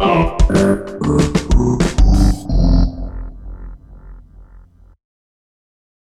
Oh.